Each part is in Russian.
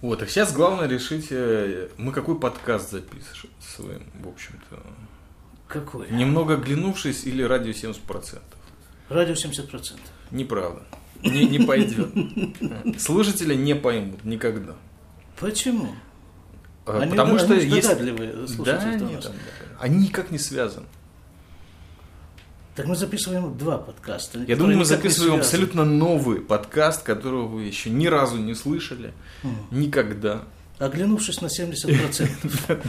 Вот, а сейчас главное решить, э, мы какой подкаст записываем, в общем-то. Какой? Немного оглянувшись или радио 70%? Радио 70%. Неправда. Не, не пойдет. Слушатели не поймут никогда. Почему? А, Они- Потому что они есть... Да, нет, они никак не связаны. Так мы записываем два подкаста. Я думаю, мы записываем абсолютно новый подкаст, которого вы еще ни разу не слышали. Никогда. Оглянувшись на 70%.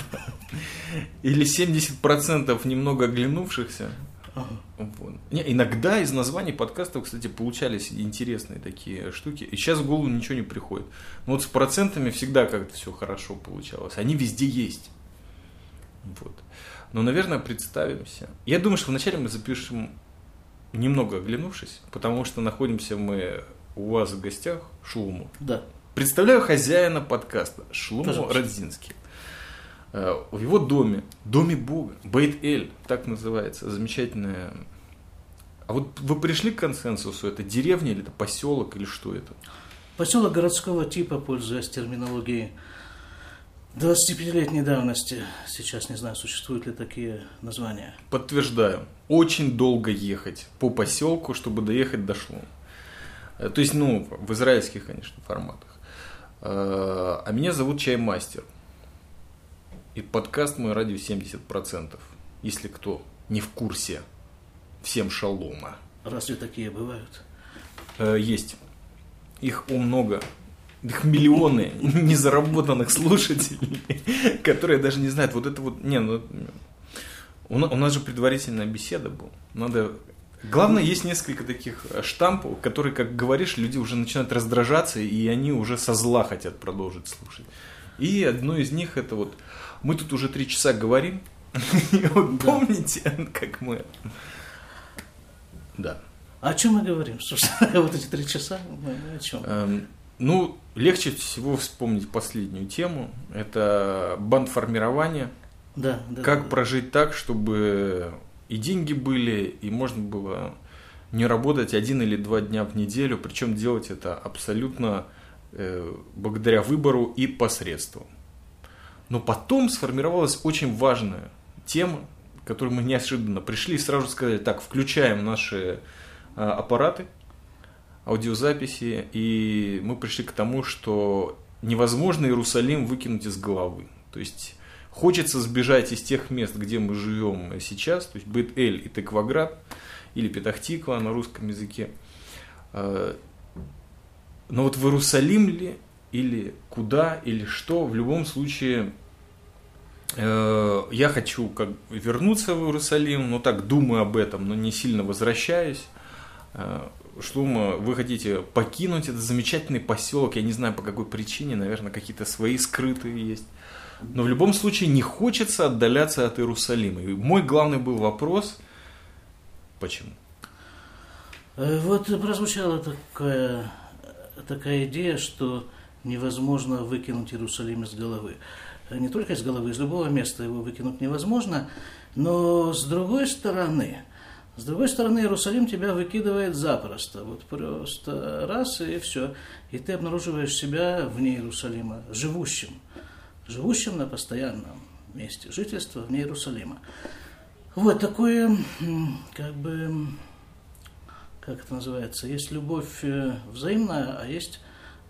Или 70% немного оглянувшихся. Ага. Вот. Не, иногда из названий подкастов, кстати, получались интересные такие штуки. И сейчас в голову ничего не приходит. Но вот с процентами всегда как-то все хорошо получалось. Они везде есть. Вот. Но, наверное, представимся. Я думаю, что вначале мы запишем немного оглянувшись, потому что находимся мы у вас в гостях, Шлуму. Да. Представляю хозяина подкаста, Шлуму Пожалуйста. Родзинский. Э, В его доме, доме Бога, Бейт-Эль, так называется, замечательная. А вот вы пришли к консенсусу, это деревня или это поселок или что это? Поселок городского типа, пользуясь терминологией 25-летней давности. Сейчас не знаю, существуют ли такие названия. Подтверждаю, очень долго ехать по поселку, чтобы доехать до Шлума. Э, То есть, ну, в израильских, конечно, форматах. Э, А меня зовут Чаймастер. И подкаст мой радио 70%. Если кто не в курсе, всем шалома. Разве такие бывают? Э, Есть. Их о много. Их миллионы незаработанных слушателей, которые даже не знают, вот это вот... Не, ну, у на- у нас же предварительная беседа была. Надо... Главное, есть несколько таких э, штампов, которые, как говоришь, люди уже начинают раздражаться, и они уже со зла хотят продолжить слушать. И одно из них это вот... Мы тут уже три часа говорим. И Вот помните, как мы... Да. О чем мы говорим? Вот эти три часа о чем? Ну, легче всего вспомнить последнюю тему. Это бандформирование. Да, да. Как да. прожить так, чтобы и деньги были, и можно было не работать один или два дня в неделю, причем делать это абсолютно э, благодаря выбору и посредствам. Но потом сформировалась очень важная тема, к которой мы неожиданно пришли и сразу сказали, так, включаем наши э, аппараты, аудиозаписи, и мы пришли к тому, что невозможно Иерусалим выкинуть из головы. То есть хочется сбежать из тех мест, где мы живем сейчас, то есть Бет-Эль и Текваград, или Петахтиква на русском языке. Э, Но вот в Иерусалим ли, или куда, или что, в любом случае э, я хочу как вернуться в Иерусалим, но так думаю об этом, но не сильно возвращаюсь. Шлума, вы хотите покинуть этот замечательный поселок, я не знаю по какой причине, наверное, какие-то свои скрытые есть. Но в любом случае не хочется отдаляться от Иерусалима. И мой главный был вопрос, почему? Э, Вот прозвучала такая, такая идея, что невозможно выкинуть Иерусалим из головы. Э, Не только из головы, из любого места его выкинуть невозможно, но с другой стороны, с другой стороны, Иерусалим тебя выкидывает запросто. Вот просто раз и все. И ты обнаруживаешь себя вне Иерусалима, живущим. Живущим на постоянном месте жительства вне Иерусалима. Вот такое, как бы, как это называется, есть любовь э, взаимная, а есть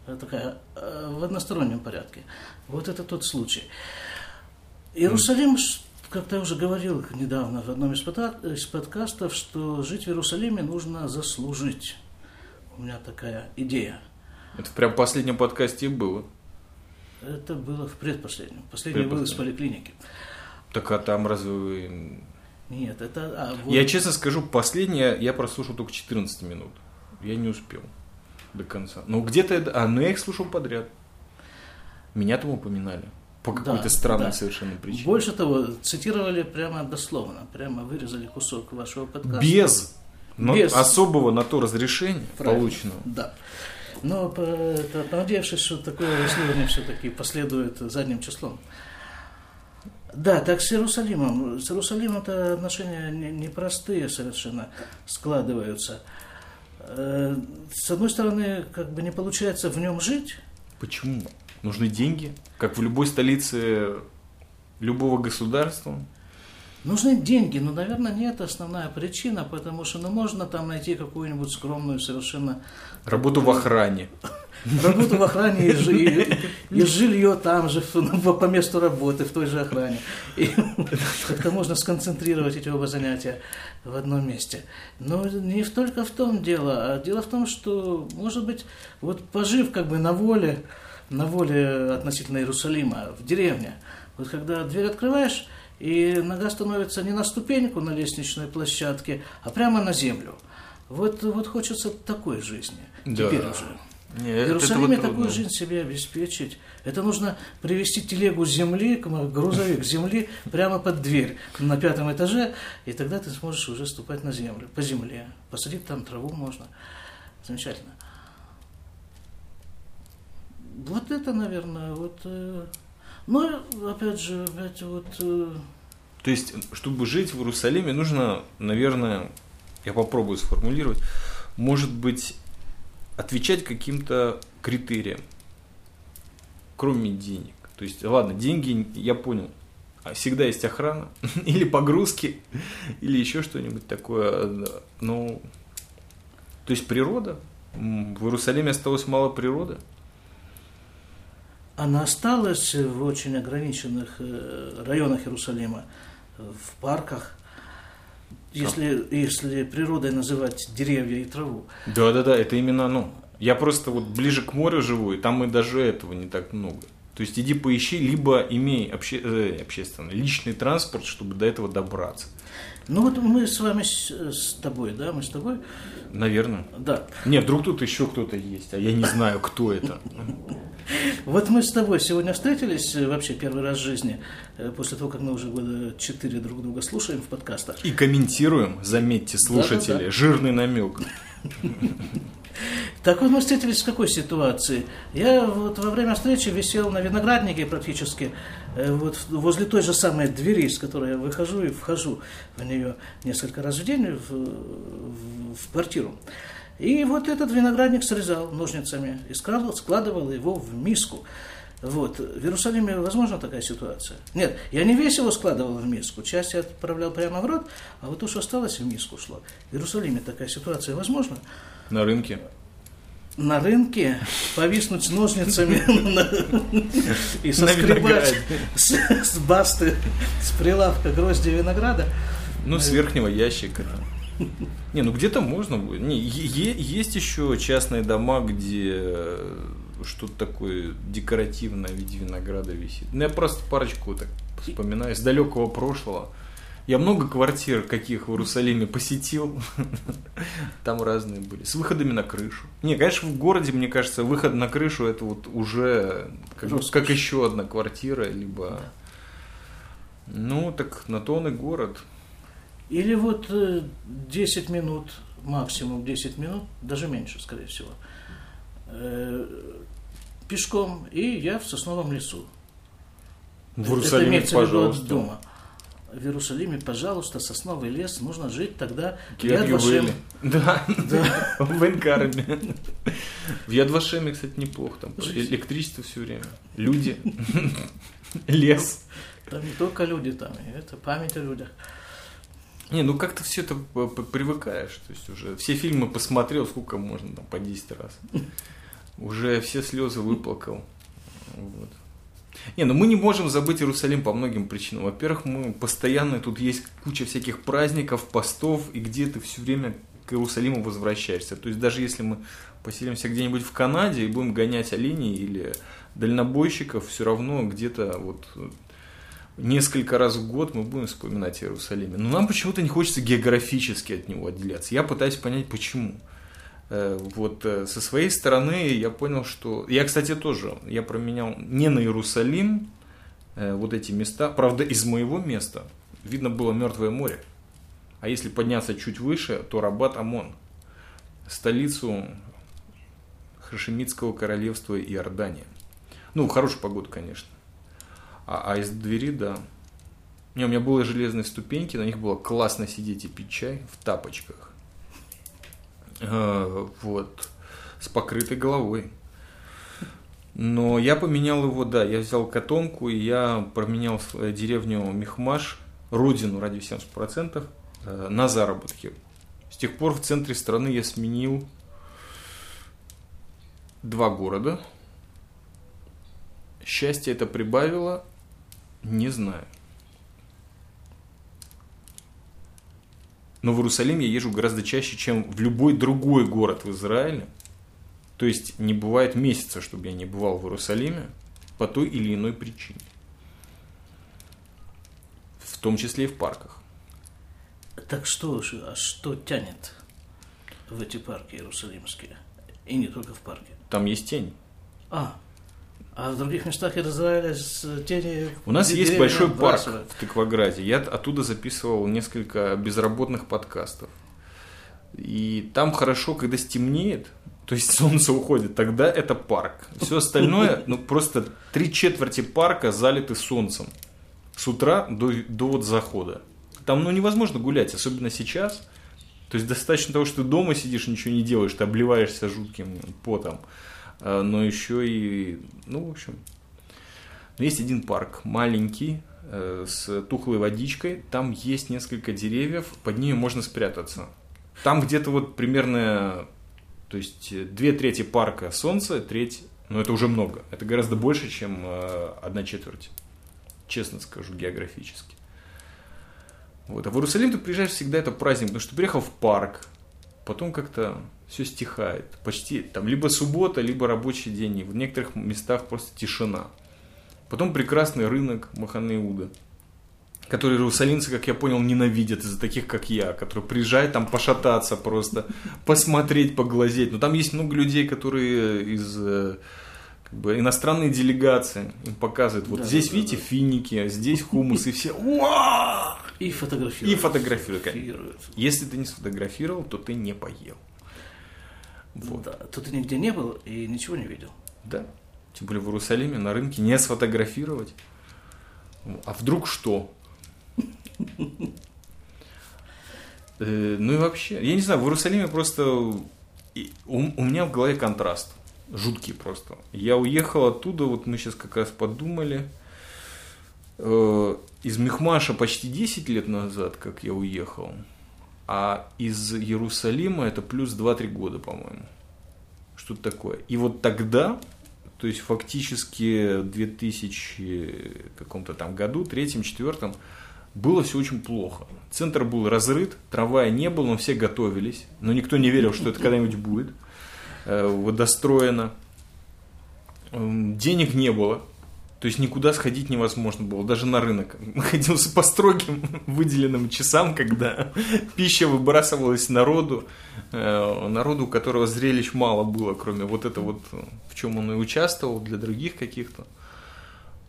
э, такая э, в одностороннем порядке. Вот это тот случай. Иерусалим, как-то я уже говорил недавно в одном из, подкастов, что жить в Иерусалиме нужно заслужить. У меня такая идея. Это прям в последнем подкасте было. Это было в предпоследнем. Последний был из поликлиники. Так а там разве вы... Нет, это... а, вот- Я честно скажу, последнее я прослушал только 14 минут. Я не успел до конца. Но где-то это... А, ну я их слушал подряд. Меня там упоминали. По Да, какой-то странной да. совершенно причине. Больше того, цитировали прямо дословно, прямо вырезали кусок вашего подкаста. Без, но Без. особого на то разрешения Правильно. полученного. Да. Но это, понадеявшись, что такое исследование все-таки последует задним числом. Да, так с Иерусалимом. С Иерусалимом-то отношения не- непростые совершенно складываются. Э, С одной стороны, как бы не получается в нем жить, Почему? Нужны деньги, как в любой столице любого государства. Нужны деньги, но, наверное, не это основная причина, потому что ну, можно там найти какую-нибудь скромную совершенно... Работу в охране. Работу в охране и, жи- и жилье там же, ну, по, месту работы, в той же охране. И как-то можно сконцентрировать эти оба занятия в одном месте. Но не только в том дело, а дело в том, что, может быть, вот пожив как бы на воле, на воле относительно Иерусалима, в деревне, вот когда дверь открываешь, и нога становится не на ступеньку на лестничной площадке, а прямо на землю. Вот, вот хочется такой жизни. Да. Теперь уже. Не, В Иерусалиме такую трудно. жизнь себе обеспечить. Это нужно привести телегу земли, грузовик земли прямо под дверь на пятом этаже, и тогда ты сможешь уже ступать на землю, по земле. Посадить там траву можно. Замечательно. Вот это, наверное, вот... э, Ну, опять же, опять вот... э, То есть, чтобы жить в Иерусалиме, нужно, наверное, я попробую сформулировать, может быть, отвечать каким-то критериям, кроме денег. То есть, ладно, деньги, я понял, а всегда есть охрана, или погрузки, или еще что-нибудь такое. Ну, то есть природа. В Иерусалиме осталось мало природы. Она осталась в очень ограниченных э, районах Иерусалима, в парках. Если, если природой называть деревья и траву. Да, да, да, это именно оно. Я просто вот ближе к морю живу, и там и даже этого не так много. То есть иди поищи, либо имей обще- э, общественный, личный транспорт, чтобы до этого добраться. Ну вот мы с вами, с, с тобой, да, мы с тобой, Наверное. да. Не, вдруг тут еще кто-то есть, а я не знаю, кто это. Вот мы с тобой сегодня встретились э, вообще первый раз в жизни, э, после того, как мы уже года четыре друг друга слушаем в подкастах. И комментируем, заметьте, слушатели, Да-да-да. жирный намек. Так вот мы встретились в какой ситуации? Я вот во время встречи висел на винограднике практически, вот возле той же самой двери, с которой я выхожу и вхожу в нее несколько раз в день в, в- в квартиру. И вот этот виноградник срезал ножницами и складывал, складывал его в миску. Вот. В Иерусалиме возможна такая ситуация? Нет, я не весь его складывал в миску. Часть я отправлял прямо в рот, а вот то, что осталось, в миску шло. В Иерусалиме такая ситуация возможна? На рынке. На рынке повиснуть ножницами и соскребать с, басты, с прилавка грозди винограда. Ну, с верхнего ящика. Не, ну где-то можно будет. Не, есть еще частные дома, где э, что-то такое декоративное в виде винограда висит. Ну, я просто парочку так вспоминаю с далекого прошлого. Я много квартир каких в Иерусалиме посетил. Там разные были. С выходами на крышу. Не, конечно, в городе, мне кажется, выход на крышу это вот уже как, как еще одна квартира, либо... Ну, так на то он и город. Или вот э, 10 минут, максимум 10 минут, даже меньше, скорее всего, э, пешком, и я в сосновом лесу. В Это Иерусалиме, имеется в виду от пожалуйста. дома. В Иерусалиме, пожалуйста, сосновый лес, нужно жить тогда в Кириат Яд Вашем. Ювеле. Да, в Энкарме. В Ядвашеме, кстати, неплохо. Там электричество все время. Люди. Лес. Там не только люди, там, это память о людях. Не, ну как-то все это привыкаешь. То есть уже все фильмы посмотрел, сколько можно, там, по 10 раз. Уже все слезы выплакал. Вот. Не, ну мы не можем забыть Иерусалим по многим причинам. Во-первых, мы постоянно, тут есть куча всяких праздников, постов, и где ты все время к Иерусалиму возвращаешься. То есть даже если мы поселимся где-нибудь в Канаде и будем гонять оленей или дальнобойщиков, все равно где-то вот э, несколько раз в год мы будем вспоминать о Иерусалиме. Но нам почему-то не хочется географически от него отделяться. Я пытаюсь понять, почему. Э, Вот э, со своей стороны я понял, что... Я, кстати, тоже, я променял не на Иерусалим э, вот эти места. Правда, из моего места видно было Мертвое море. А если подняться чуть выше, то Рабат Амон. Столицу Хашемитского королевства Иордания. Ну, в хорошую погоду, конечно. А, а из двери, да. Не, у меня были железные ступеньки, на них было классно сидеть и пить чай в тапочках. Э, Вот. С покрытой головой. Но я поменял его, да, я взял котомку, и я променял деревню Мехмаш, родину ради 70%, э, на заработки. С тех пор в центре страны я сменил два города. Счастье это прибавило, не знаю. Но в Иерусалим я езжу гораздо чаще, чем в любой другой город в Израиле. То есть не бывает месяца, чтобы я не бывал в Иерусалиме по той или иной причине. В том числе и в парках. Так что, ж- а что тянет в эти парки иерусалимские? И не только в парке. Там есть тень. А, а в других местах Израиля с тени... У нас есть большой парк в Тыкваграде. Я оттуда записывал несколько безработных подкастов. И там хорошо, когда стемнеет, то есть солнце уходит, тогда это парк. Все остальное, ну просто три четверти парка залиты солнцем. С утра до, до вот захода. Там ну невозможно гулять, особенно сейчас. То есть достаточно того, что ты дома сидишь, ничего не делаешь, ты обливаешься жутким потом. А, Но еще и, ну, в общем, но есть один парк, маленький, э, с тухлой водичкой. Там есть несколько деревьев, под ними можно спрятаться. Там где-то вот примерно, то есть э, две трети парка солнце, треть, ну это уже много. Это гораздо больше, чем э, одна четверть. Честно скажу, географически. Вот. А в Иерусалим ты приезжаешь всегда это праздник, потому что ты приехал в парк, потом как-то все стихает. Почти там либо суббота, либо рабочий день. И в некоторых местах просто тишина. Потом прекрасный рынок Маханеуда, который иерусалимцы, как я понял, ненавидят из-за таких, как я, которые приезжают там пошататься просто, посмотреть, поглазеть. Но там есть много людей, которые из э, как бы, иностранные делегации им показывают. Вот Да, здесь, да, видите, да. финики, а здесь хумус, и все! И фотографируют. И. Фотографируют. Если ты не сфотографировал, то ты не поел. Вот. Да, тут ты нигде не был и ничего не видел. Да. Тем более в Иерусалиме на рынке не сфотографировать. А вдруг что? Э, Ну и вообще, я не знаю, в Иерусалиме просто у меня в голове контраст. Жуткий просто. Я уехал оттуда, вот мы сейчас как раз подумали, э, из Мехмаша почти 10 лет назад, как я уехал, а из Иерусалима это плюс 2-3 года, по-моему. Что-то такое. И вот тогда, то есть фактически в 2000 каком-то там году, третьем, четвертом, было все очень плохо. Центр был разрыт, трамвая не было, но все готовились. Но никто не верил, что это когда-нибудь будет. Э, Вот достроено. Эм, Денег не было. То есть никуда сходить невозможно было, даже на рынок. Находился по строгим выделенным часам, когда пища выбрасывалась народу, э, народу, у которого зрелищ мало было, кроме вот это вот, э, в чем он и участвовал, для других каких-то.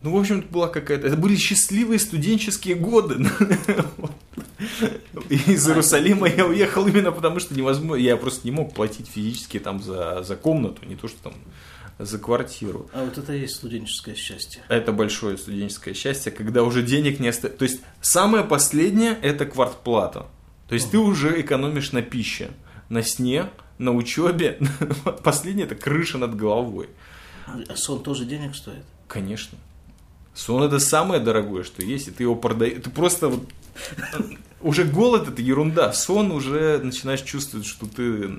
Ну, в общем, это была какая-то... Это были счастливые студенческие годы. Из Иерусалима я уехал именно потому, что невозможно... Я просто не мог платить физически там за комнату, не то, что там за квартиру. А вот это и есть студенческое счастье. Это большое студенческое счастье, когда уже денег не остается. То есть самое последнее это квартплата. То есть ты уже экономишь на пище, на сне, на учебе. Последнее это крыша над головой. А сон тоже денег стоит? Конечно. Сон это самое дорогое, что есть, и ты его продаешь. Ты просто вот... Уже голод это ерунда. Сон уже начинаешь чувствовать, что ты...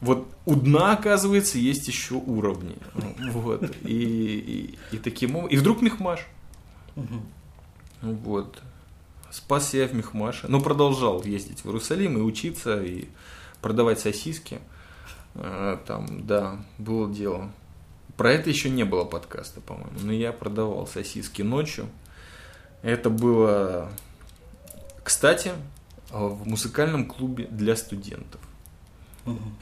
Вот у дна, оказывается, есть еще уровни. Вот. И, и, и таким образом... И вдруг Мехмаш. Вот. Спасся я в Мехмаше. Но продолжал ездить в Иерусалим и учиться, и продавать сосиски. Э, Там, да, было дело. Про это еще не было подкаста, по-моему. Но я продавал сосиски ночью. Это было, кстати, в музыкальном клубе для студентов.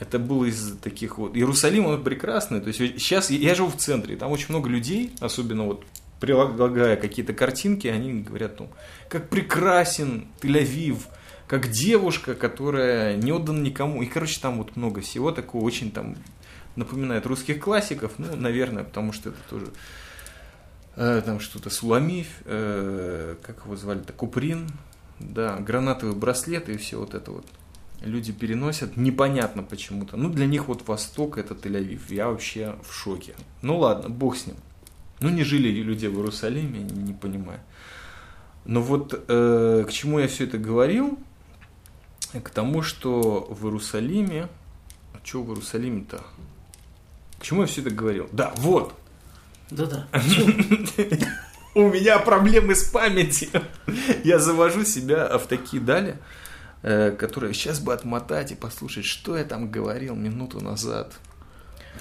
Это было из таких вот... Иерусалим, он прекрасный. То есть сейчас я, живу в центре, там очень много людей, особенно вот прилагая какие-то картинки, они говорят, ну, как прекрасен Тель-Авив, как девушка, которая не отдана никому. И, короче, там вот много всего такого, очень там напоминает русских классиков, ну, наверное, потому что это тоже э, там что-то Суламиф, э, как его звали-то, Куприн, да, гранатовые браслеты и все вот это вот. Люди переносят, непонятно почему-то. Ну, для них вот Восток это Тель-Авив. Я вообще в шоке. Ну ладно, бог с ним. Ну, не жили люди в Иерусалиме, не, понимаю. Но вот э, к чему я все это говорил? К тому, что в Иерусалиме... А что в Иерусалиме-то? К чему я все это говорил? Да, вот! Да-да. У меня проблемы с памятью. Я завожу себя в такие дали, которые сейчас бы отмотать и послушать, что я там говорил минуту назад.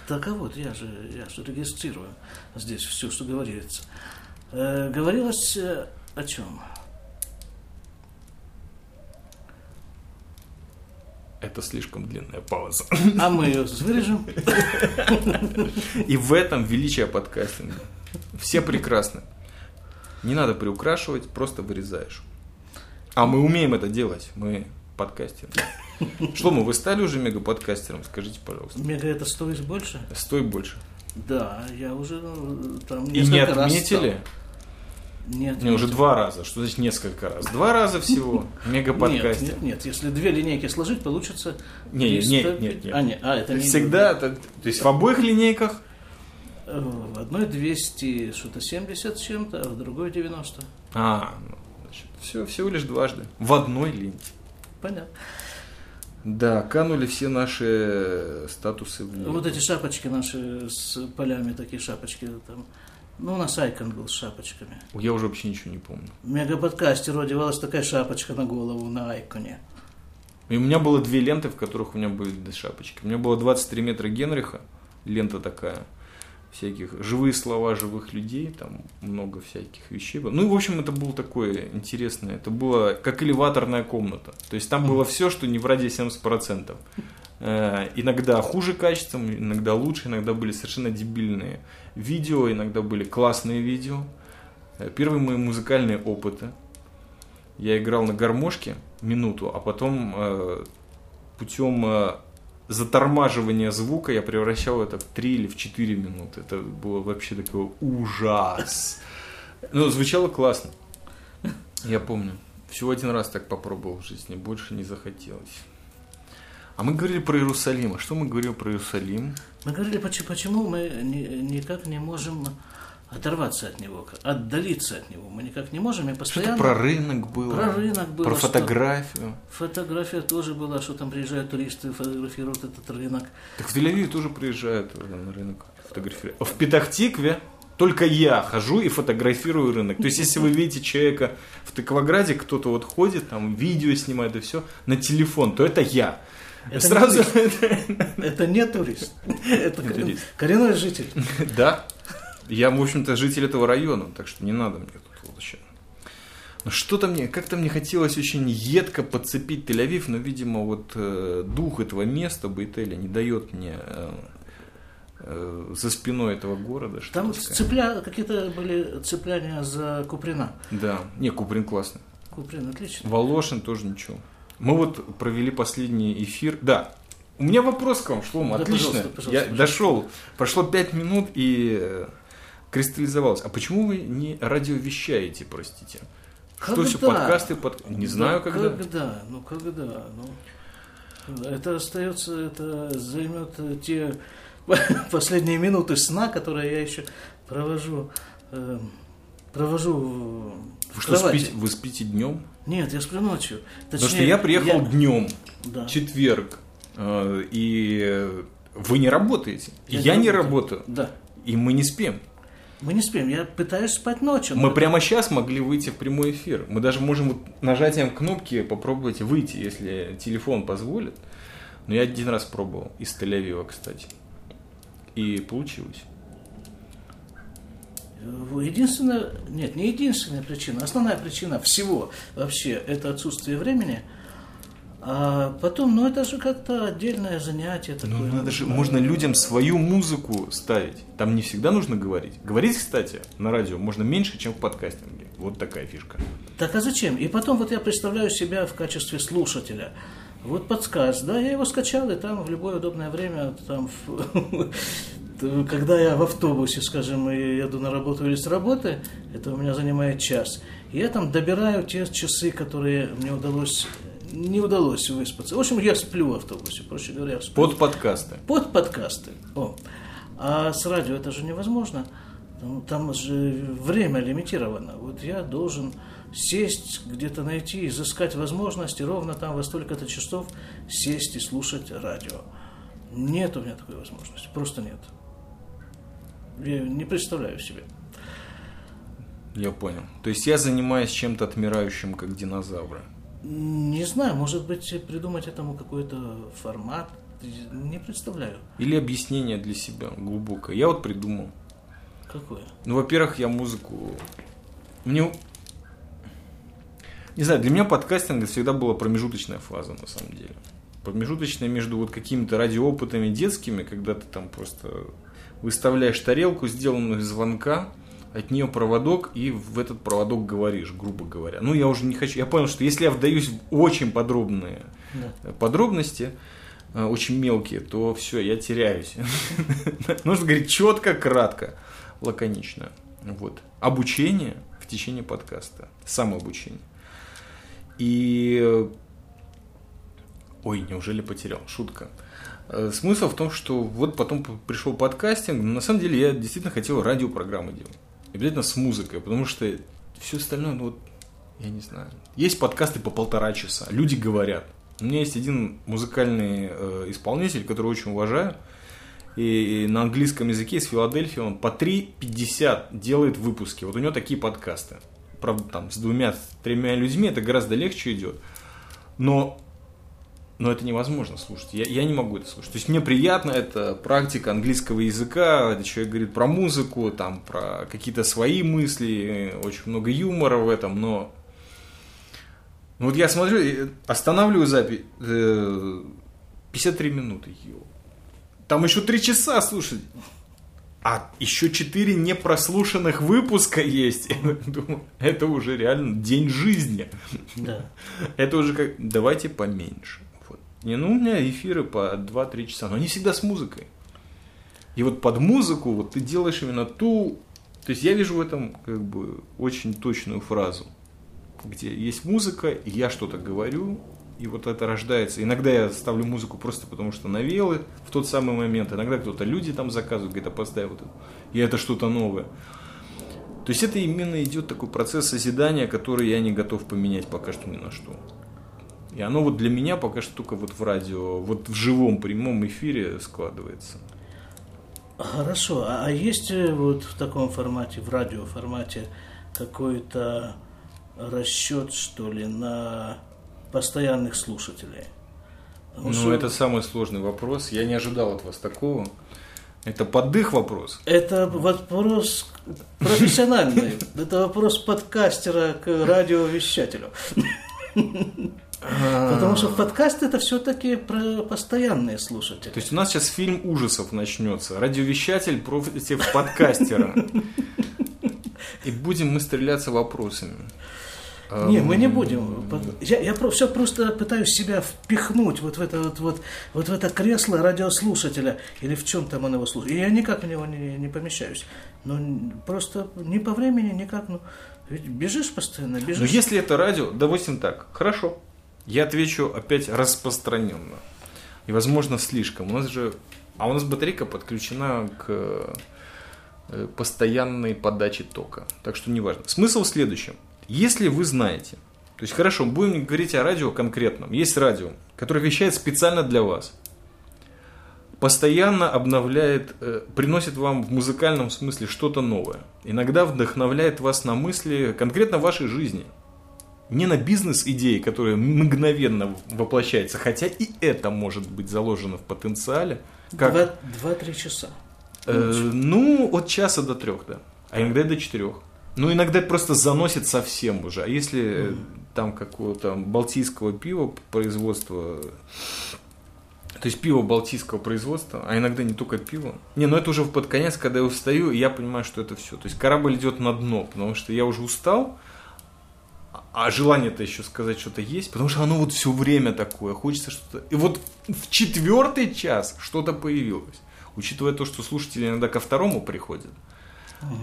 Так а вот, я же, я же регистрирую здесь все, что говорится. Э, говорилось э, о чем? Это слишком длинная пауза. А мы ее вырежем. И в этом величие подкастинга. Все прекрасны. Не надо приукрашивать, просто вырезаешь. А мы умеем это делать. Мы подкастеры. Что мы, вы стали уже мегаподкастером? Скажите, пожалуйста. Мега это стоит больше? Стоит больше. Да, я уже ну, там И не отметили? Нет, Не, уже два раза. Что значит несколько раз? Два раза всего. Нет, Мегаподкастер. нет, нет, если две линейки сложить, получится... Не, 300 нет, нет, нет. А, нет, а, это не... Всегда, это- то есть в обоих линейках Э, В одной 200, что-то 70 с чем-то, а в другой 90. А, ну, все, всего лишь дважды. В одной ленте. Понятно. Да, канули все наши статусы в. Вот эти шапочки наши с полями, такие шапочки там. Ну, у нас Айкон был с шапочками. Я уже вообще ничего не помню. В мегаподкастеру одевалась такая шапочка на голову на Айконе. И у меня было две ленты, в которых у меня были шапочки. У меня было 23 метра Генриха, лента такая, всяких живые слова живых людей, там много всяких вещей. было. Ну и, в общем, это было такое интересное. Это было как элеваторная комната. То есть там было все, что не в ради 70%. Э, Иногда хуже качеством, иногда лучше, иногда были совершенно дебильные видео, иногда были классные видео. Э, Первые мои музыкальные опыты. Я играл на гармошке минуту, а потом э, путем затормаживания звука я превращал это в 3 или в 4 минуты. Это было вообще такой ужас. Но звучало классно. Я помню. Всего один раз так попробовал в жизни, больше не захотелось. А мы говорили про Иерусалим. А что мы говорили про Иерусалим? Мы говорили, почему, почему мы ни- никак не можем оторваться от него, отдалиться от него. Мы никак не можем, и Что-то постоянно... про рынок было. Про рынок было, Про что- фотографию. Фотография тоже была, что там приезжают туристы, фотографируют этот рынок. Так в Тель-Авиве тоже приезжают э, на рынок фотографировать. В Петахтикве только я хожу и фотографирую рынок. То есть, если вы видите человека в Тыкваграде, кто-то вот ходит, там видео снимает и все, на телефон, то это я. Это Сразу... Это не турист, это Не турист. коренной житель. Да. Я, в общем-то, житель этого района, так что не надо мне тут вообще. Но что-то мне, как-то мне хотелось очень едко подцепить Тель-Авив, но, видимо, вот э, дух этого места, Бейтеля, не дает мне э, э, за спиной этого города. что Там цепля... какие-то были цепляния за Куприна. Да, не, Куприн классный. Куприн отлично. Волошин тоже ничего. Мы вот провели последний эфир. Да, у меня вопрос к вам, Шлома, Да, отлично. пожалуйста, пожалуйста, Я пожалуйста. дошел, прошло пять минут и э, кристаллизовалось. А почему вы не радиовещаете, простите? Что все, Когда? подкасты, под... Не знаю, Да когда. Когда? Ну, когда? Ну, это остается, это займет э, те последние минуты сна, которые я еще провожу, э, провожу в Вы что, кровати. спите, вы спите днем? Нет, я сплю ночью. Потому что Точнее, я приехал днем, Да. четверг, э, и вы не работаете. И Я я не не работаю. работаю. Да. И мы не спим. Мы не спим. Я пытаюсь спать ночью. Мы но- прямо сейчас могли выйти в прямой эфир. Мы даже можем вот нажатием кнопки попробовать выйти, если телефон позволит. Но я один раз пробовал из Тель-Авива, кстати. И получилось. Э, Единственная, нет, не единственная причина, основная причина всего вообще это отсутствие времени. А потом, ну это же как-то отдельное занятие такое. Ну надо же, Э, можно людям свою музыку ставить. Там не всегда нужно говорить. Говорить, кстати, на радио можно меньше, чем в подкастинге. Вот такая фишка. Так а зачем? И потом вот я представляю себя в качестве слушателя. Вот подсказ, да, я его скачал, и там в любое удобное время, там, в- когда я в автобусе, скажем, и еду на работу или с работы, это у меня занимает час. Я там добираю те часы, которые мне удалось не удалось выспаться. В общем, я сплю в автобусе, проще говоря. Сплю. Под подкасты. Под подкасты. О. А с радио это же невозможно. Там, там же время лимитировано. Вот я должен сесть, где-то найти, изыскать возможности, ровно там во столько-то часов сесть и слушать радио. Нет у меня такой возможности, просто нет. Я не представляю себе. Я понял. То есть я занимаюсь чем-то отмирающим, как динозавры. Не знаю, может быть, придумать этому какой-то формат. Не представляю. Или объяснение для себя глубокое. Я вот придумал. Какое? Ну, во-первых, я музыку... Мне... Не знаю, для меня подкастинг всегда была промежуточная фаза, на самом деле. Промежуточная между вот какими-то радиоопытами детскими, когда ты там просто выставляешь тарелку, сделанную из звонка, от нее проводок, и в этот проводок говоришь, грубо говоря. Ну, я уже не хочу. Я понял, что если я вдаюсь в очень подробные да. подробности, э, очень мелкие, то все, я теряюсь. Нужно говорить четко, кратко, лаконично. Вот. Обучение в течение подкаста. Самообучение. И... Ой, неужели потерял? Шутка. Э, смысл в том, что вот потом пришел подкастинг, на самом деле я действительно хотел радиопрограммы делать обязательно с музыкой, потому что все остальное, ну вот, я не знаю. Есть подкасты по полтора часа, люди говорят. У меня есть один музыкальный э, исполнитель, который очень уважаю, и, и на английском языке из Филадельфии он по 3.50 делает выпуски. Вот у него такие подкасты. Правда, там с двумя-тремя людьми это гораздо легче идет. Но но это невозможно слушать. Я, я не могу это слушать. То есть мне приятно, это практика английского языка, это человек говорит про музыку, там, про какие-то свои мысли, очень много юмора в этом, но... Ну вот я смотрю, останавливаю запись, 53 минуты, там еще 3 часа слушать. А еще 4 непрослушанных выпуска есть. Думаю, это уже реально день жизни. Да. Это уже как, давайте поменьше. Не, ну у меня эфиры по 2-3 часа, но они всегда с музыкой. И вот под музыку вот ты делаешь именно ту... То есть я вижу в этом как бы очень точную фразу, где есть музыка, и я что-то говорю, и вот это рождается. Иногда я ставлю музыку просто потому, что навелы в тот самый момент. Иногда кто-то люди там заказывают, а поставь вот это. И это что-то новое. То есть это именно идет такой процесс созидания, который я не готов поменять пока что ни на что. И оно вот для меня пока что только вот в радио, вот в живом прямом эфире складывается. Хорошо, а, а есть э, вот в таком формате, в радиоформате, какой-то расчет, что ли, на постоянных слушателей? Потому ну, что... это самый сложный вопрос. Я не ожидал от вас такого. Это поддых вопрос? Это вопрос профессиональный. Это вопрос подкастера к радиовещателю. Потому что подкаст это все-таки про постоянные слушатели. То есть у нас сейчас фильм ужасов начнется. Радиовещатель против подкастера. И будем мы стреляться вопросами. Не, мы не будем. Я, я все просто пытаюсь себя впихнуть вот в это вот, вот, вот в это кресло радиослушателя или в чем там он его слушает. И я никак в него не, не помещаюсь. Ну, просто ни по времени, никак. Ну, ведь бежишь постоянно, бежишь. Но если это радио, допустим так, хорошо. Я отвечу опять распространенно. И, возможно, слишком. У нас же... А у нас батарейка подключена к э, постоянной подаче тока. Так что неважно. Смысл в следующем. Если вы знаете, то есть хорошо, будем говорить о радио конкретном. Есть радио, которое вещает специально для вас. Постоянно обновляет, э, приносит вам в музыкальном смысле что-то новое. Иногда вдохновляет вас на мысли конкретно вашей жизни – не на бизнес-идеи, которая мгновенно воплощается, хотя и это может быть заложено в потенциале. Как... Два-три часа. Э, ну, от часа до трех, да. А иногда до четырех. Ну, иногда просто заносит совсем уже. А если mm. там какого-то балтийского пива производства, то есть пиво балтийского производства, а иногда не только пиво. Не, ну это уже под конец, когда я устаю, и я понимаю, что это все. То есть корабль идет на дно, потому что я уже устал, а желание-то еще сказать что-то есть, потому что оно вот все время такое, хочется что-то. И вот в четвертый час что-то появилось. Учитывая то, что слушатели иногда ко второму приходят,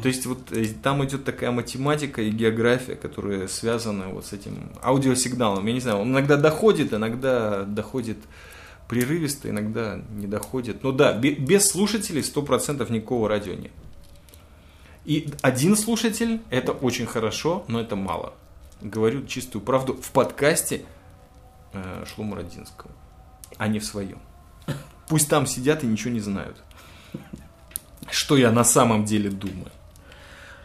То есть вот э, там идет такая математика и география, которая связана вот с этим аудиосигналом. Я не знаю, он иногда доходит, иногда доходит прерывисто, иногда не доходит. Но да, без слушателей 100% никакого радио нет. И один слушатель – это очень хорошо, но это мало. Говорю чистую правду в подкасте э, Шлома Родинского, а не в своем. Пусть там сидят и ничего не знают что я на самом деле думаю.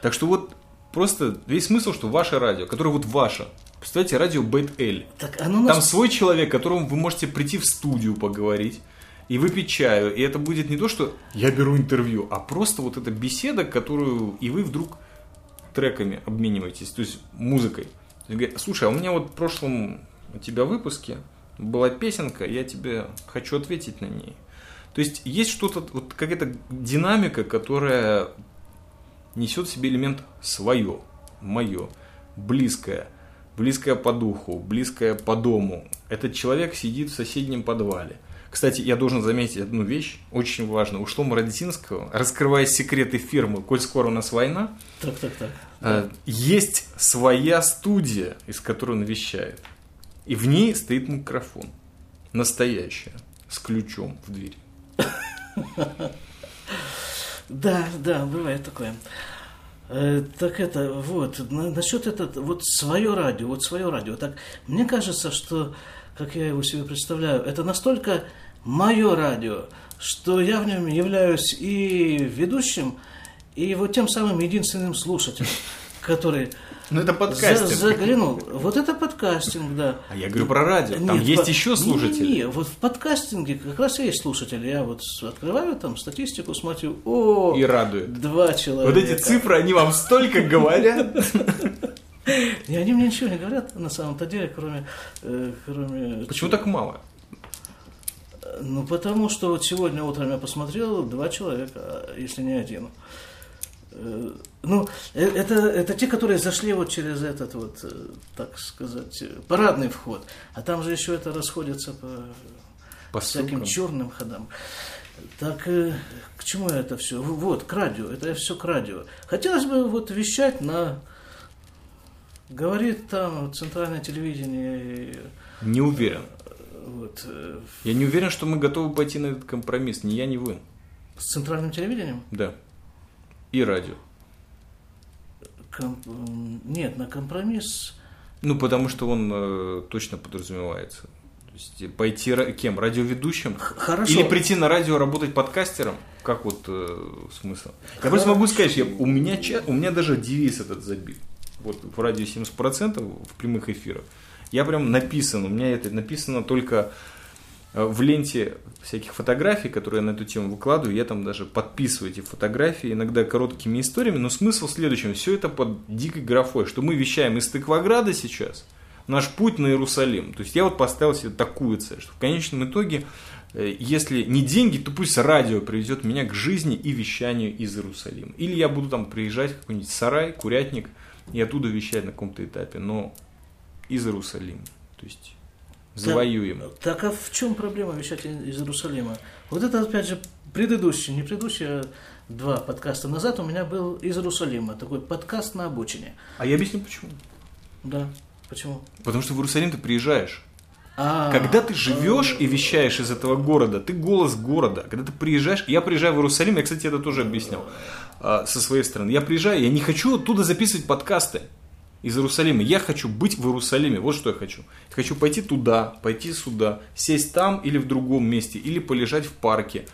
Так что вот просто весь смысл, что ваше радио, которое вот ваше, представляете, радио Бет Эль. Так оно нас... Там свой человек, которому вы можете прийти в студию поговорить и выпить чаю. И это будет не то, что я беру интервью, а просто вот эта беседа, которую и вы вдруг треками обмениваетесь, то есть музыкой. Слушай, а у меня вот в прошлом у тебя выпуске была песенка, я тебе хочу ответить на ней. То есть есть что-то, вот какая-то динамика, которая несет в себе элемент свое, мое, близкое, близкое по духу, близкое по дому. Этот человек сидит в соседнем подвале. Кстати, я должен заметить одну вещь, очень важную. У Шлома Родзинского, раскрывая секреты фирмы «Коль скоро у нас война», так, так, так. Э, есть своя студия, из которой он вещает. И в ней стоит микрофон. Настоящая, с ключом в двери. Да, да, бывает такое. Э, так это, вот, насчет этого, вот свое радио, вот свое радио. Так, мне кажется, что, как я его себе представляю, это настолько мое радио, что я в нем являюсь и ведущим, и вот тем самым единственным слушателем, который ну это подкастинг. За, заглянул. Вот это подкастинг, да. А я говорю про радио. Там Нет, есть по... еще слушатели. Не, не, вот в подкастинге как раз есть слушатели. Я вот открываю там статистику, смотрю, о, и радует. Два человека. Вот эти цифры, они вам столько говорят. И они мне ничего не говорят на самом-то деле, кроме, э, кроме. Почему так мало? Ну, потому что вот сегодня утром я посмотрел два человека, если не один. Э, ну, э, это, это те, которые зашли вот через этот вот, э, так сказать, парадный вход. А там же еще это расходится по, по всяким черным ходам. Так к чему это все? Вот, к радио. Это все к радио. Хотелось бы вот вещать на... Говорит там центральное телевидение. Не уверен. Вот. Я не уверен, что мы готовы пойти на этот компромисс. Ни я, ни вы. С центральным телевидением? Да и радио. Ком... Нет, на компромисс. Ну, потому что он э, точно подразумевается. То есть пойти кем? Радиоведущим? Хорошо. Или прийти на радио работать подкастером? Как вот э, смысл? Я просто могу сказать, я, у, меня, у меня даже девиз этот забит. Вот в радио 70% в прямых эфирах. Я прям написан, у меня это написано только Э, в ленте всяких фотографий, которые я на эту тему выкладываю, я там даже подписываю эти фотографии, иногда короткими историями, но смысл в следующем. Все это под дикой графой, что мы вещаем из Тыкваграда сейчас, наш путь на Иерусалим. То есть я вот поставил себе такую цель, что в конечном итоге, э, если не деньги, то пусть радио приведет меня к жизни и вещанию из Иерусалима. Или я буду там приезжать в какой-нибудь сарай, курятник, и оттуда вещать на каком-то этапе, но из Иерусалима. То есть завоюем. Так, так а в чем проблема вещать из Иерусалима? Вот это, опять же, предыдущий, не предыдущий, а два подкаста назад у меня был из Иерусалима, такой подкаст на обочине. А я объясню почему. Да, почему? Потому что в Иерусалим ты приезжаешь. А, Когда ты живешь и вещаешь из этого города, ты голос города. Когда ты приезжаешь, я приезжаю в Иерусалим, я, кстати, это тоже объяснял а, со своей стороны. Я приезжаю, я не хочу оттуда записывать подкасты из Иерусалима. Я хочу быть в Иерусалиме. Вот что я хочу. Я хочу пойти туда, пойти сюда, сесть там или в другом месте, или полежать в парке.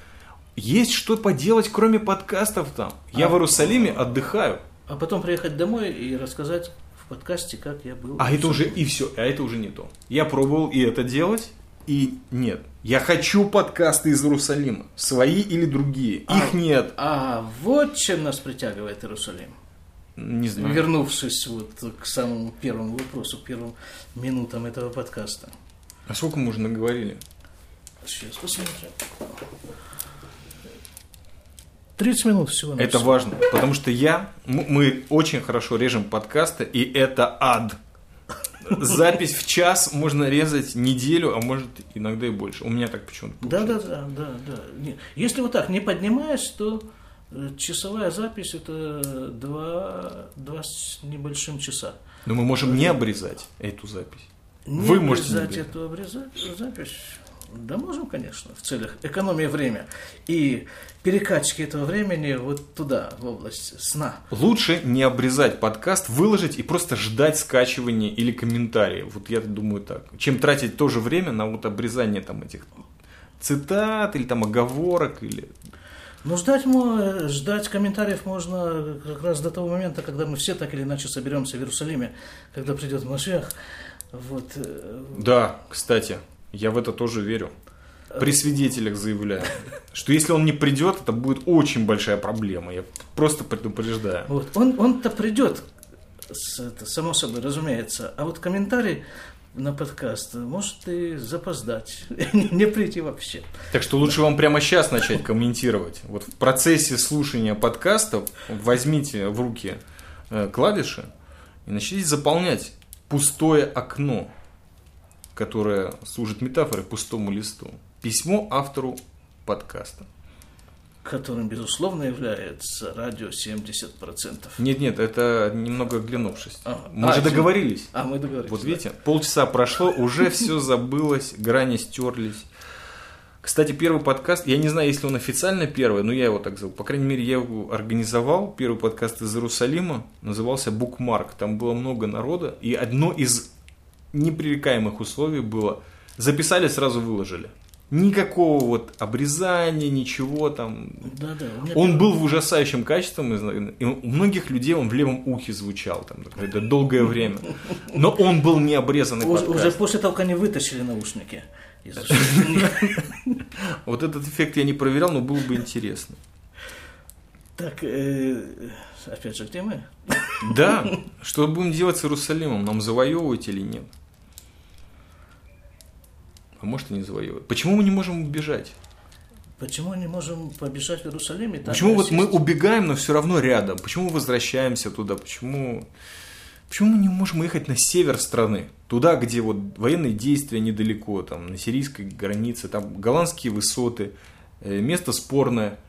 Есть что поделать, кроме подкастов там. Я а, в Иерусалиме отдыхаю. А потом приехать домой и рассказать в подкасте, как я был. А это уже и все, а это уже не то. Я пробовал и это делать, и нет. Я хочу подкасты из Иерусалима. Свои или другие. А, Их нет. А вот чем нас притягивает Иерусалим. Не знаю. Вернувшись вот к самому первому вопросу, к первым минутам этого подкаста. А сколько мы уже наговорили? Сейчас посмотрим. 30 минут всего. Это все. важно, потому что я, мы очень хорошо режем подкасты, и это ад. Запись в час можно резать неделю, а может иногда и больше. У меня так почему-то. Да, да, да, да, да. Если вот так не поднимаешь, то Часовая запись это два, два с небольшим часа. Но мы можем не обрезать эту запись. Не Вы можете обрезать не эту обрезать, запись. Да можем, конечно, в целях экономии времени и перекачки этого времени вот туда, в область сна. Лучше не обрезать подкаст, выложить и просто ждать скачивания или комментариев. Вот я думаю так. Чем тратить то же время на вот обрезание там этих цитат или там оговорок или... Ну, ждать, ждать комментариев можно как раз до того момента, когда мы все так или иначе соберемся в Иерусалиме, когда придет Машех. Вот. э, Да, кстати, я в это тоже верю. При свидетелях заявляю, что если он не придет, это будет очень большая проблема. Я просто предупреждаю. Вот. Он, он-то придет, это, само собой, разумеется. А вот комментарий на подкаст может и запоздать, не прийти вообще. Так что лучше вам прямо сейчас начать комментировать. Вот в процессе слушания подкастов возьмите в руки э, клавиши и начните заполнять пустое окно, которое служит метафорой пустому листу. Письмо автору подкаста. Которым, безусловно, является радио 70%. Нет-нет, это немного оглянувшись. А, Мы а, же договорились. А, мы договорились. Вот да. видите, полчаса прошло, уже все забылось, грани стерлись. Кстати, первый подкаст, я не знаю, если он официально первый, но я его так зову. По крайней мере, я его организовал. Первый подкаст из Иерусалима назывался Букмарк. Там было много народа. И одно из непререкаемых условий было записали, сразу выложили. Никакого вот обрезания, ничего там. Да, да. Он был в ужасающем качестве, и у многих людей он в левом ухе звучал там какое-то долгое время. Но он был не обрезанный Уже, после того, как они вытащили наушники. Вот этот эффект я не проверял, но было бы интересно. Так, э, опять же, где мы? Да, что будем делать с Иерусалимом? Нам завоевывать или нет? А может и не завоевывать. Почему мы не можем убежать? Почему не можем побежать в Иерусалим? и Почему вот мы убегаем, но все равно рядом? Почему возвращаемся туда? Почему... Почему мы не можем ехать на север страны? Туда, где вот военные действия недалеко, там, на сирийской границе, там голландские высоты, э, место спорное.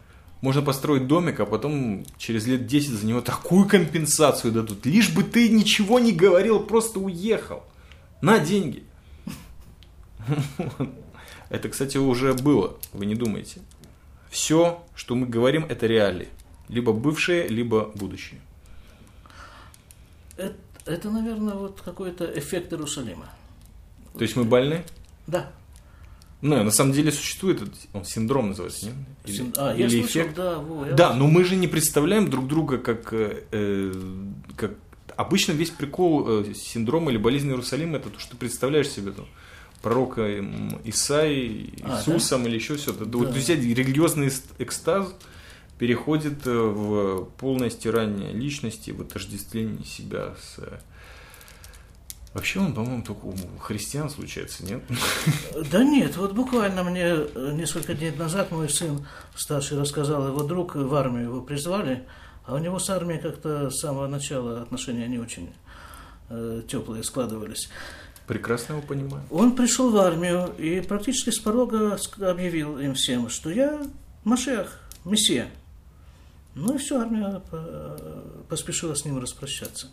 Можно построить домик, а потом через лет 10 за него такую компенсацию дадут. Лишь бы ты ничего не говорил, просто уехал. На деньги. Это, кстати, уже было, вы не думайте. Все, что мы говорим, это реалии. Либо бывшие, либо будущее. Это, это, наверное, вот какой-то эффект Иерусалима. То есть мы больны? Да. Ну, на самом деле существует он синдром называется, нет? Или, Син- а, я или слышал, эффект. да, во, я Да, но мы же не представляем друг друга как, э, э, как... Обычно весь прикол э, синдрома или болезни Иерусалима это то, что ты представляешь себе там пророка м, Исаи, А, Иисусом или еще что-то. Да. Вот, Да. то есть религиозный экстаз переходит э, в полное стирание личности, в отождествление себя с... э, Вообще он, по-моему, только у христиан случается, нет? Да нет, вот буквально мне э, несколько дней назад мой сын старший рассказал, его друг в армию его призвали, а у него с армией как-то с самого начала отношения не очень э, теплые складывались. Прекрасно его понимаю. Он пришел в армию и практически с порога объявил им всем, что я Машех, Мессия. Ну и все, армия по- поспешила с ним распрощаться.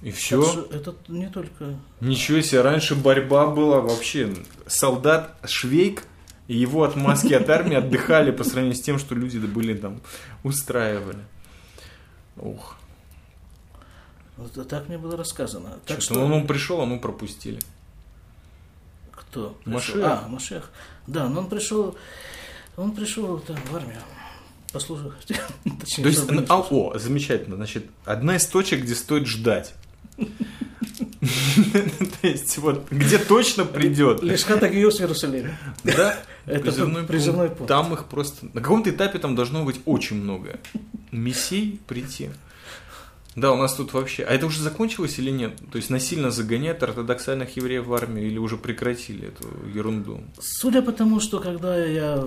И все. Это не только... Ничего себе, раньше борьба была вообще. Солдат Швейк и его отмазки от армии отдыхали по сравнению с тем, что люди были там устраивали. Ух, Вот так мне было рассказано. Так что он, он пришел, а мы пропустили. Кто? Машех. пришел? А, Машех. Да, но он пришел, он пришел там, в армию. Послужил. Точнее, То есть, ну, а, о, замечательно. Значит, одна из точек, где стоит ждать. То есть, вот, где точно придет. Лишка Гиос в Иерусалиме. Да? Это Призывной призывной пункт. Там их просто... На каком-то этапе там должно быть очень много. Мессий прийти. Да, у нас тут вообще... А это уже закончилось или нет? То есть насильно загоняют ортодоксальных евреев в армию или уже прекратили эту ерунду? Судя по тому, что когда я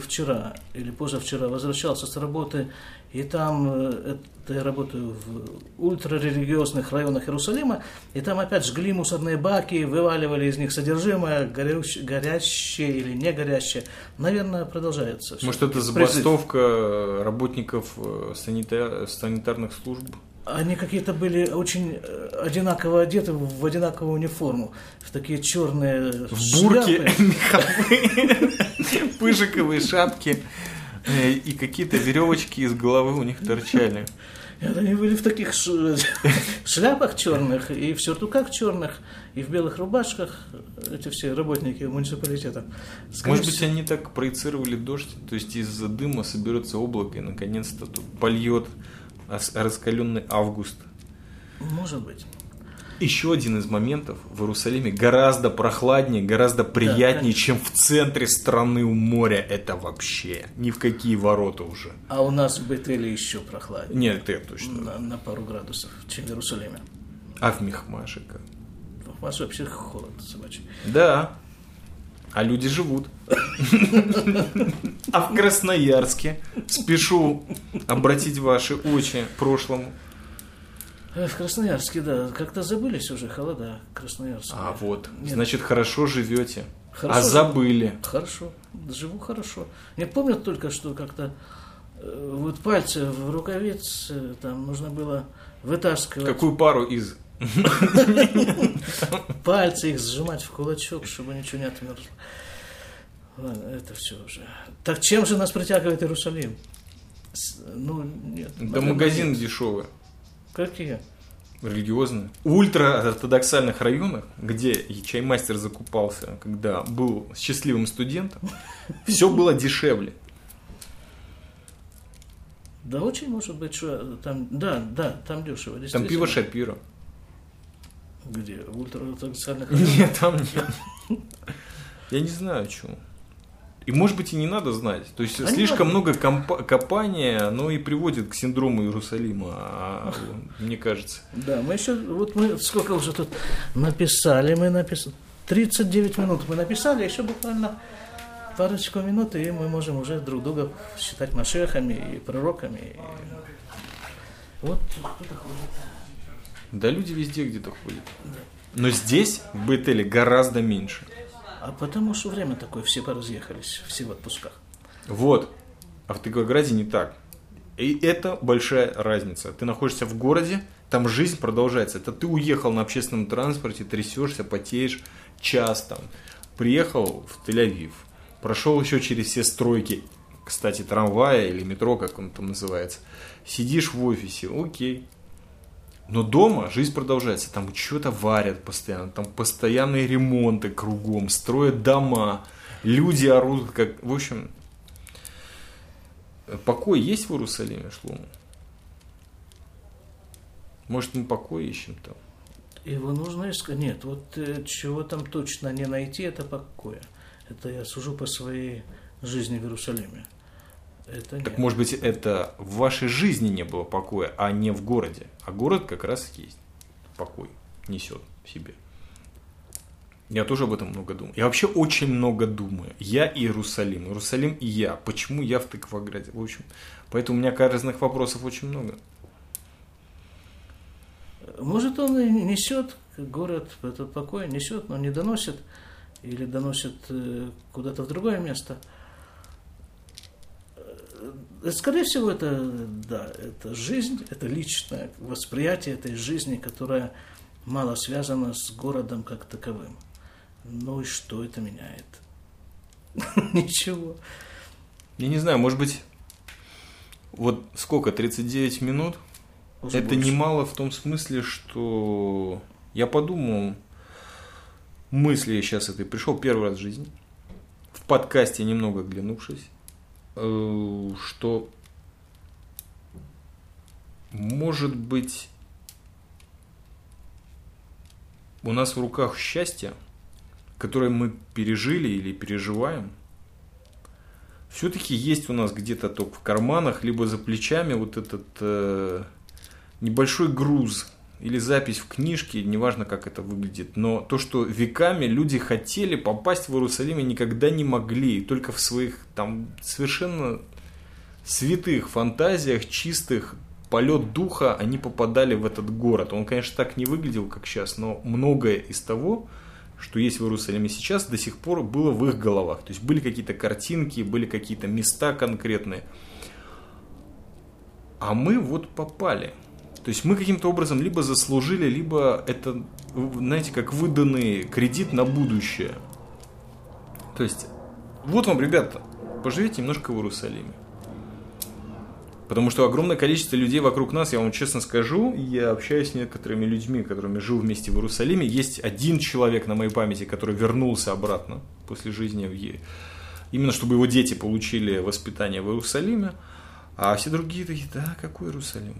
вчера или позавчера возвращался с работы и там, э, это я работаю в ультрарелигиозных районах Иерусалима, и там опять жгли мусорные баки, вываливали из них содержимое, горящее, горящее или не горящее. Наверное, продолжается. Может, это забастовка работников э, санитар, санитарных служб? Они какие-то были очень э, одинаково одеты в одинаковую униформу, в такие черные в бурки, меховые, пыжиковые шапки э, и какие-то веревочки из головы у них торчали. Это они были в таких шляпах черных, и в сюртуках черных, и в белых рубашках, эти все работники муниципалитета. Скорее Может быть, они так проецировали дождь, то есть из-за дыма соберется облако, и наконец-то тут польет раскаленный август. Может быть. Еще один из моментов в Иерусалиме гораздо прохладнее, гораздо приятнее, да, чем в центре страны у моря. Это вообще ни в какие ворота уже. А у нас в Бетеле еще прохладнее. Нет, это точно. На, на пару градусов, чем в Иерусалиме. А в Мехмаше как? В Мехмаше вообще холод собачий. Да. А люди живут. А в Красноярске спешу обратить ваши очи прошлому. Э, в Красноярске, да. Как-то забылись уже холода Красноярска. А вот. Нет. Значит, хорошо живете. Хорошо, а забыли. Хорошо. Живу хорошо. Я помню только, что как-то э, вот пальцы в рукавице там нужно было вытаскивать. Какую пару из? Пальцы их сжимать в кулачок, чтобы ничего не отмерзло. Ладно, это все уже. Так чем же нас притягивает Иерусалим? Ну, нет. Да магазин дешевый. Какие? Религиозные. В ультраортодоксальных районах, где чаймастер закупался, когда был счастливым студентом, все было дешевле. Да, очень может быть, что там, да, да, там дешево. Там пиво Шапира. Где? В районах? Нет, там нет. Я не знаю, чего. И может быть и не надо знать. То есть а слишком много комп- копания, оно и приводит к синдрому Иерусалима, а, мне кажется. Да, мы еще, вот мы сколько уже тут написали, мы написали, 39 минут мы написали, еще буквально парочку минут, и мы можем уже друг друга считать машехами и пророками. И... Вот кто-то ходит. Да люди везде где-то ходят. Но здесь, в Бетеле, гораздо меньше. А потому что время такое, все поразъехались, все в отпусках. Вот. А в Тыгограде не так. И это большая разница. Ты находишься в городе, там жизнь продолжается. Это ты уехал на общественном транспорте, трясешься, потеешь час там. Приехал в Тель-Авив, прошел еще через все стройки, кстати, трамвая или метро, как он там называется. Сидишь в офисе, окей, но дома жизнь продолжается, там что-то варят постоянно, там постоянные ремонты кругом, строят дома, люди орут, как... В общем, покой есть в Иерусалиме, Шлому? Может, мы покой ищем там? Его нужно искать. Нет, вот э, чего там точно не найти, это покоя. Это я сужу по своей жизни в Иерусалиме. Это так может быть это в вашей жизни не было покоя, а не в городе. А город как раз есть. Покой несет в себе. Я тоже об этом много думаю. Я вообще очень много думаю. Я и Иерусалим. Иерусалим и я. Почему я в Тыкваграде? В общем, поэтому у меня разных вопросов очень много. Может, он и несет, город этот покой несет, но не доносит. Или доносит э, куда-то в другое место – скорее всего, это, да, это жизнь, это личное восприятие этой жизни, которая мало связана с городом как таковым. Ну и что это меняет? Ничего. Я не знаю, может быть, вот сколько, 39 минут? Уже это больше. немало в том смысле, что я подумал, мысли я сейчас этой пришел первый раз в жизни, в подкасте немного оглянувшись, Э, что может быть у нас в руках счастье, которое мы пережили или переживаем, все-таки есть у нас где-то только в карманах, либо за плечами вот этот э, небольшой груз или запись в книжке, неважно как это выглядит, но то, что веками люди хотели попасть в Иерусалим и никогда не могли, только в своих там совершенно святых фантазиях, чистых, полет духа, они попадали в этот город. Он, конечно, так не выглядел, как сейчас, но многое из того, что есть в Иерусалиме сейчас, до сих пор было в их головах. То есть были какие-то картинки, были какие-то места конкретные. А мы вот попали. То есть мы каким-то образом либо заслужили, либо это, знаете, как выданный кредит на будущее. То есть, вот вам, ребята, поживите немножко в Иерусалиме. Потому что огромное количество людей вокруг нас, я вам честно скажу, я общаюсь с некоторыми людьми, которыми жил вместе в Иерусалиме. Есть один человек на моей памяти, который вернулся обратно после жизни в Е. Именно чтобы его дети получили воспитание в Иерусалиме. А все другие такие, да, какой Иерусалим?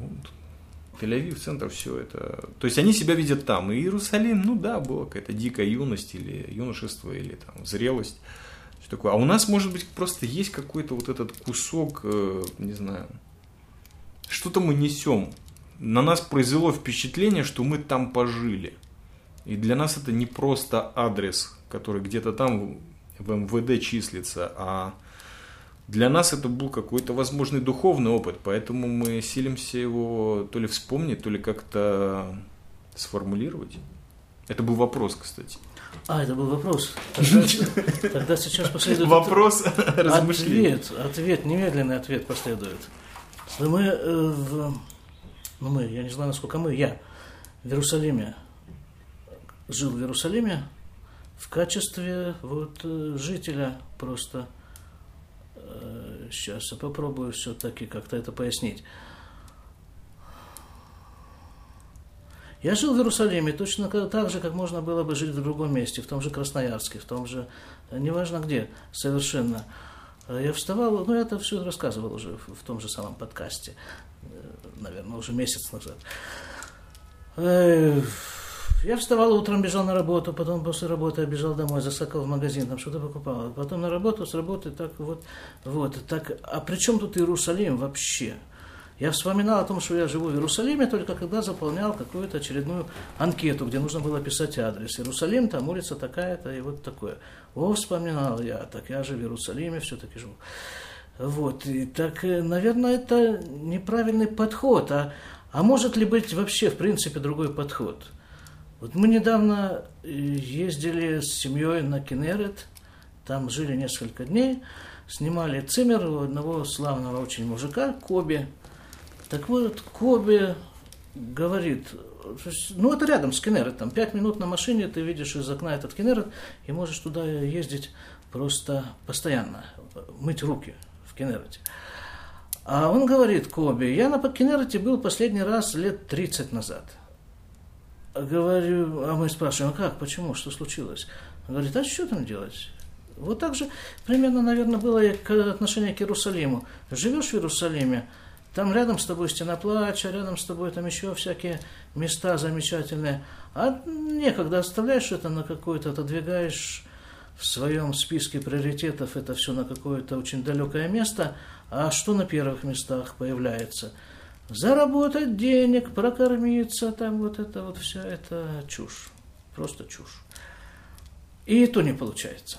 Тель-Авив, центр, все это. То есть они себя видят там. И Иерусалим, ну да, была какая-то дикая юность или юношество, или там зрелость. Что такое. А у нас, может быть, просто есть какой-то вот этот кусок, э, не знаю, что-то мы несем. На нас произвело впечатление, что мы там пожили. И для нас это не просто адрес, который где-то там в МВД числится, а для нас это был какой-то возможный духовный опыт, поэтому мы силимся его то ли вспомнить, то ли как-то сформулировать. Это был вопрос, кстати. А, это был вопрос. Тогда, тогда сейчас последует... Вопрос размышления. Ответ, ответ, немедленный ответ последует. Мы, э, в, ну мы, я не знаю, насколько мы, я в Иерусалиме, жил в Иерусалиме в качестве вот э, жителя просто. Сейчас э, я попробую все-таки как-то это пояснить. Я жил в Иерусалиме точно так же, как можно было бы жить в другом месте, в том же Красноярске, в том же, неважно где, совершенно. Э, я вставал, ну, я это все рассказывал уже в, том же самом подкасте, э, наверное, уже месяц назад. Я вставал утром, бежал на работу, потом после работы я бежал домой, засакал в магазин, там что-то покупал. Потом на работу, с работы, так вот, вот. Так, а при чем тут Иерусалим вообще? Я вспоминал о том, что я живу в Иерусалиме, только когда заполнял какую-то очередную анкету, где нужно было писать адрес. Иерусалим, там улица такая-то и вот такое. О, вспоминал я, так я же в Иерусалиме все-таки живу. Вот, и так, э, наверное, это неправильный подход. А, а может ли быть вообще, в принципе, другой подход? Вот мы недавно э, ездили с семьей на Кенерет, там жили несколько дней, снимали цимер у одного славного очень мужика, Коби, так вот, Коби говорит, ну это рядом с Кеннерет, там пять минут на машине ты видишь из окна этот Кеннерет и можешь туда ездить просто постоянно, мыть руки в Кеннерете. А он говорит, Коби, я на Кеннерете был последний раз лет 30 назад. Говорю, а мы спрашиваем, а как, почему, что случилось? Он говорит, а что там делать? Вот так же примерно, наверное, было и отношение к Иерусалиму. Живешь в Иерусалиме, там рядом с тобой стена плача, рядом с тобой там еще всякие места замечательные. А некогда оставляешь это на какое-то, отодвигаешь в своем списке приоритетов это все на какое-то очень далекое место. А что на первых местах появляется? Заработать денег, прокормиться, там вот это вот все, это чушь. Просто чушь. И то не получается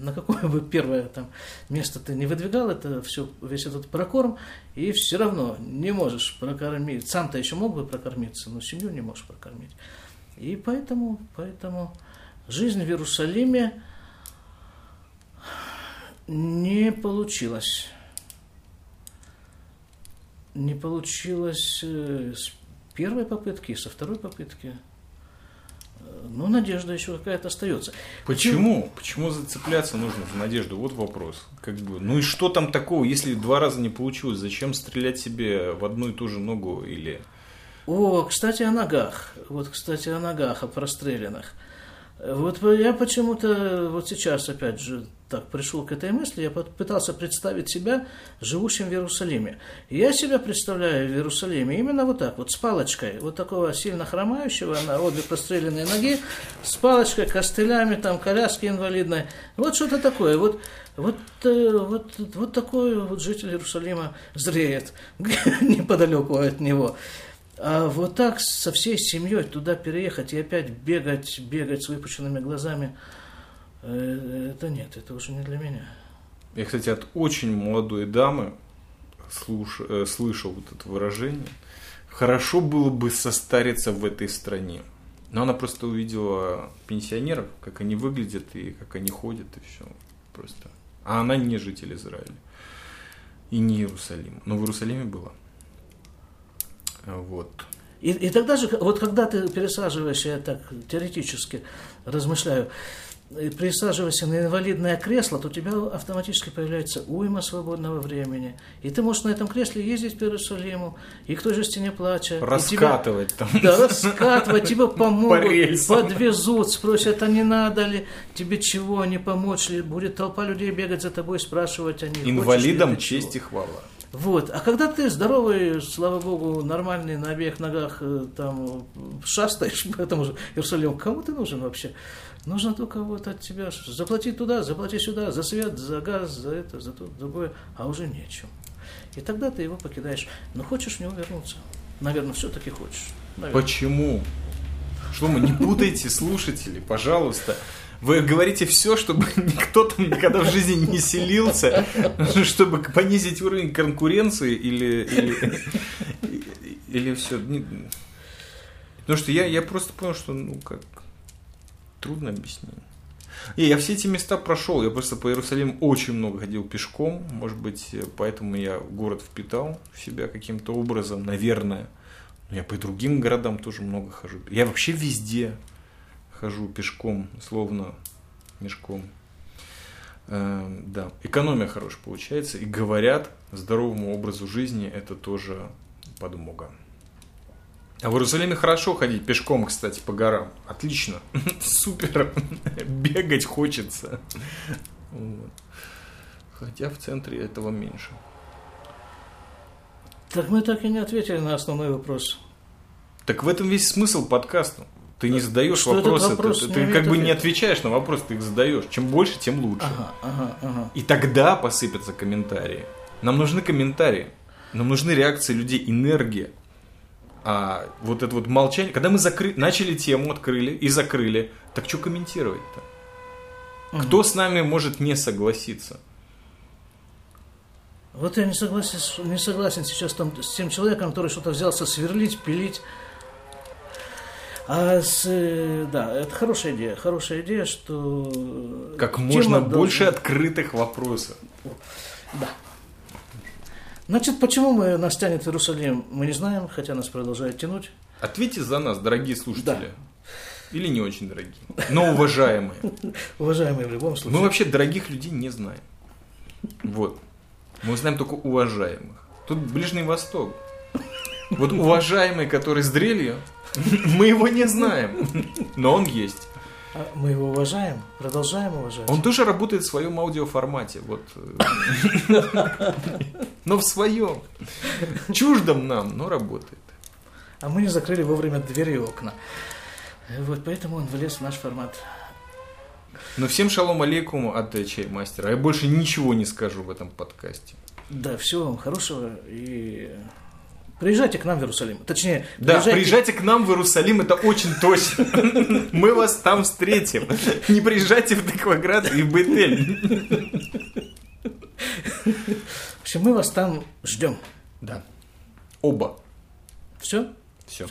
на какое бы первое там место ты не выдвигал, это все, весь этот прокорм, и все равно не можешь прокормить. Сам-то еще мог бы прокормиться, но семью не можешь прокормить. И поэтому, поэтому жизнь в Иерусалиме не получилась. Не получилось э, с первой попытки, со второй попытки – ну, надежда еще какая-то остается. Почему? Почему зацепляться нужно за надежду? Вот вопрос. Как бы, ну и что там такого, если два раза не получилось, зачем стрелять себе в одну и ту же ногу или... О, кстати, о ногах. Вот, кстати, о ногах, о простреленных. Вот я почему-то вот сейчас, опять же, так пришел к этой мысли, я пытался представить себя живущим в Иерусалиме. И я себя представляю в Иерусалиме именно вот так, вот с палочкой, вот такого сильно хромающего на обе простреленные ноги, с палочкой, костылями, там, коляски инвалидной. Вот что-то такое. Вот, вот, э, вот, вот такой вот житель Иерусалима зреет неподалеку от него. А вот так со всей семьей туда переехать и опять бегать, бегать с выпущенными глазами, э, это нет, это уже не для меня. Я, кстати, от очень молодой дамы слуш... э, слышал вот это выражение. Хорошо было бы состариться в этой стране. Но она просто увидела пенсионеров, как они выглядят и как они ходят, и все. Просто. А она не житель Израиля. И не Иерусалим. Но в Иерусалиме была. Вот. И, и тогда же, вот когда ты пересаживаешься, я так теоретически размышляю, присаживаешься на инвалидное кресло, то у тебя автоматически появляется уйма свободного времени. И ты можешь на этом кресле ездить по Иерусалиму, и к той же стене плача. Раскатывать тебя, там. Да, раскатывать, тебе помогут, подвезут, спросят, а не надо ли, тебе чего, не помочь ли, будет толпа людей бегать за тобой, спрашивать, они Инвалидам честь и хвала. Вот. А когда ты здоровый, слава богу, нормальный, на обеих ногах э, там шастаешь по этому же Иерусалиму, кому ты нужен вообще? Нужно только вот от тебя заплатить туда, заплати сюда, за свет, за газ, за это, за то, другое, а уже нечем. И тогда ты его покидаешь. Но хочешь в него вернуться? Наверное, все-таки хочешь. Наверное. Почему? Что мы не путайте слушатели, пожалуйста. Вы говорите все, чтобы никто там никогда в жизни не селился, чтобы понизить уровень конкуренции или, или, или все. Потому что я, я просто понял, что ну как трудно объяснить. И я все эти места прошел. Я просто по Иерусалиму очень много ходил пешком. Может быть, поэтому я город впитал в себя каким-то образом, наверное. Но я по другим городам тоже много хожу. Я вообще везде хожу пешком, словно мешком. Э, да, экономия хорошая получается. И говорят, здоровому образу жизни это тоже подмога. А в Иерусалиме хорошо ходить пешком, кстати, по горам. Отлично. Супер. Бегать хочется. Вот. Хотя в центре этого меньше. Так мы так и не ответили на основной вопрос. Так в этом весь смысл подкаста. Ты не задаешь что вопросы, вопрос ты, ты как бы не отвечаешь на вопрос, ты их задаешь. Чем больше, тем лучше. Ага, ага, ага. И тогда посыпятся комментарии. Нам нужны комментарии. Нам нужны реакции людей, энергия а, вот это вот молчание, когда мы закры... начали тему, открыли и закрыли, так что комментировать-то? Угу. Кто с нами может не согласиться? Вот я не согласен, не согласен сейчас там, с тем человеком, который что-то взялся сверлить, пилить. А с, да, это хорошая идея, хорошая идея, что... Как можно больше должна... открытых вопросов. Да. Значит, почему мы, нас тянет Иерусалим, мы не знаем, хотя нас продолжает тянуть. Ответьте за нас, дорогие слушатели. Да. Или не очень дорогие, но уважаемые. Уважаемые в любом случае. Мы вообще дорогих людей не знаем. Вот. Мы знаем только уважаемых. Тут Ближний Восток. Вот уважаемый, который с дрелью, мы его не знаем, но он есть. А мы его уважаем, продолжаем уважать. Он тоже работает в своем аудиоформате, вот. Но в своем. Чуждом нам, но работает. А мы не закрыли вовремя двери и окна. Вот поэтому он влез в наш формат. Ну всем шалом алейкум от чай мастера. Я больше ничего не скажу в этом подкасте. Да, всего вам хорошего и Приезжайте к нам в Иерусалим. Точнее, да, приезжайте... приезжайте к нам в Иерусалим, это очень точно. Мы вас там встретим. Не приезжайте в Декваград и в Бетель. В общем, мы вас там ждем. Да. Оба. Все? Все.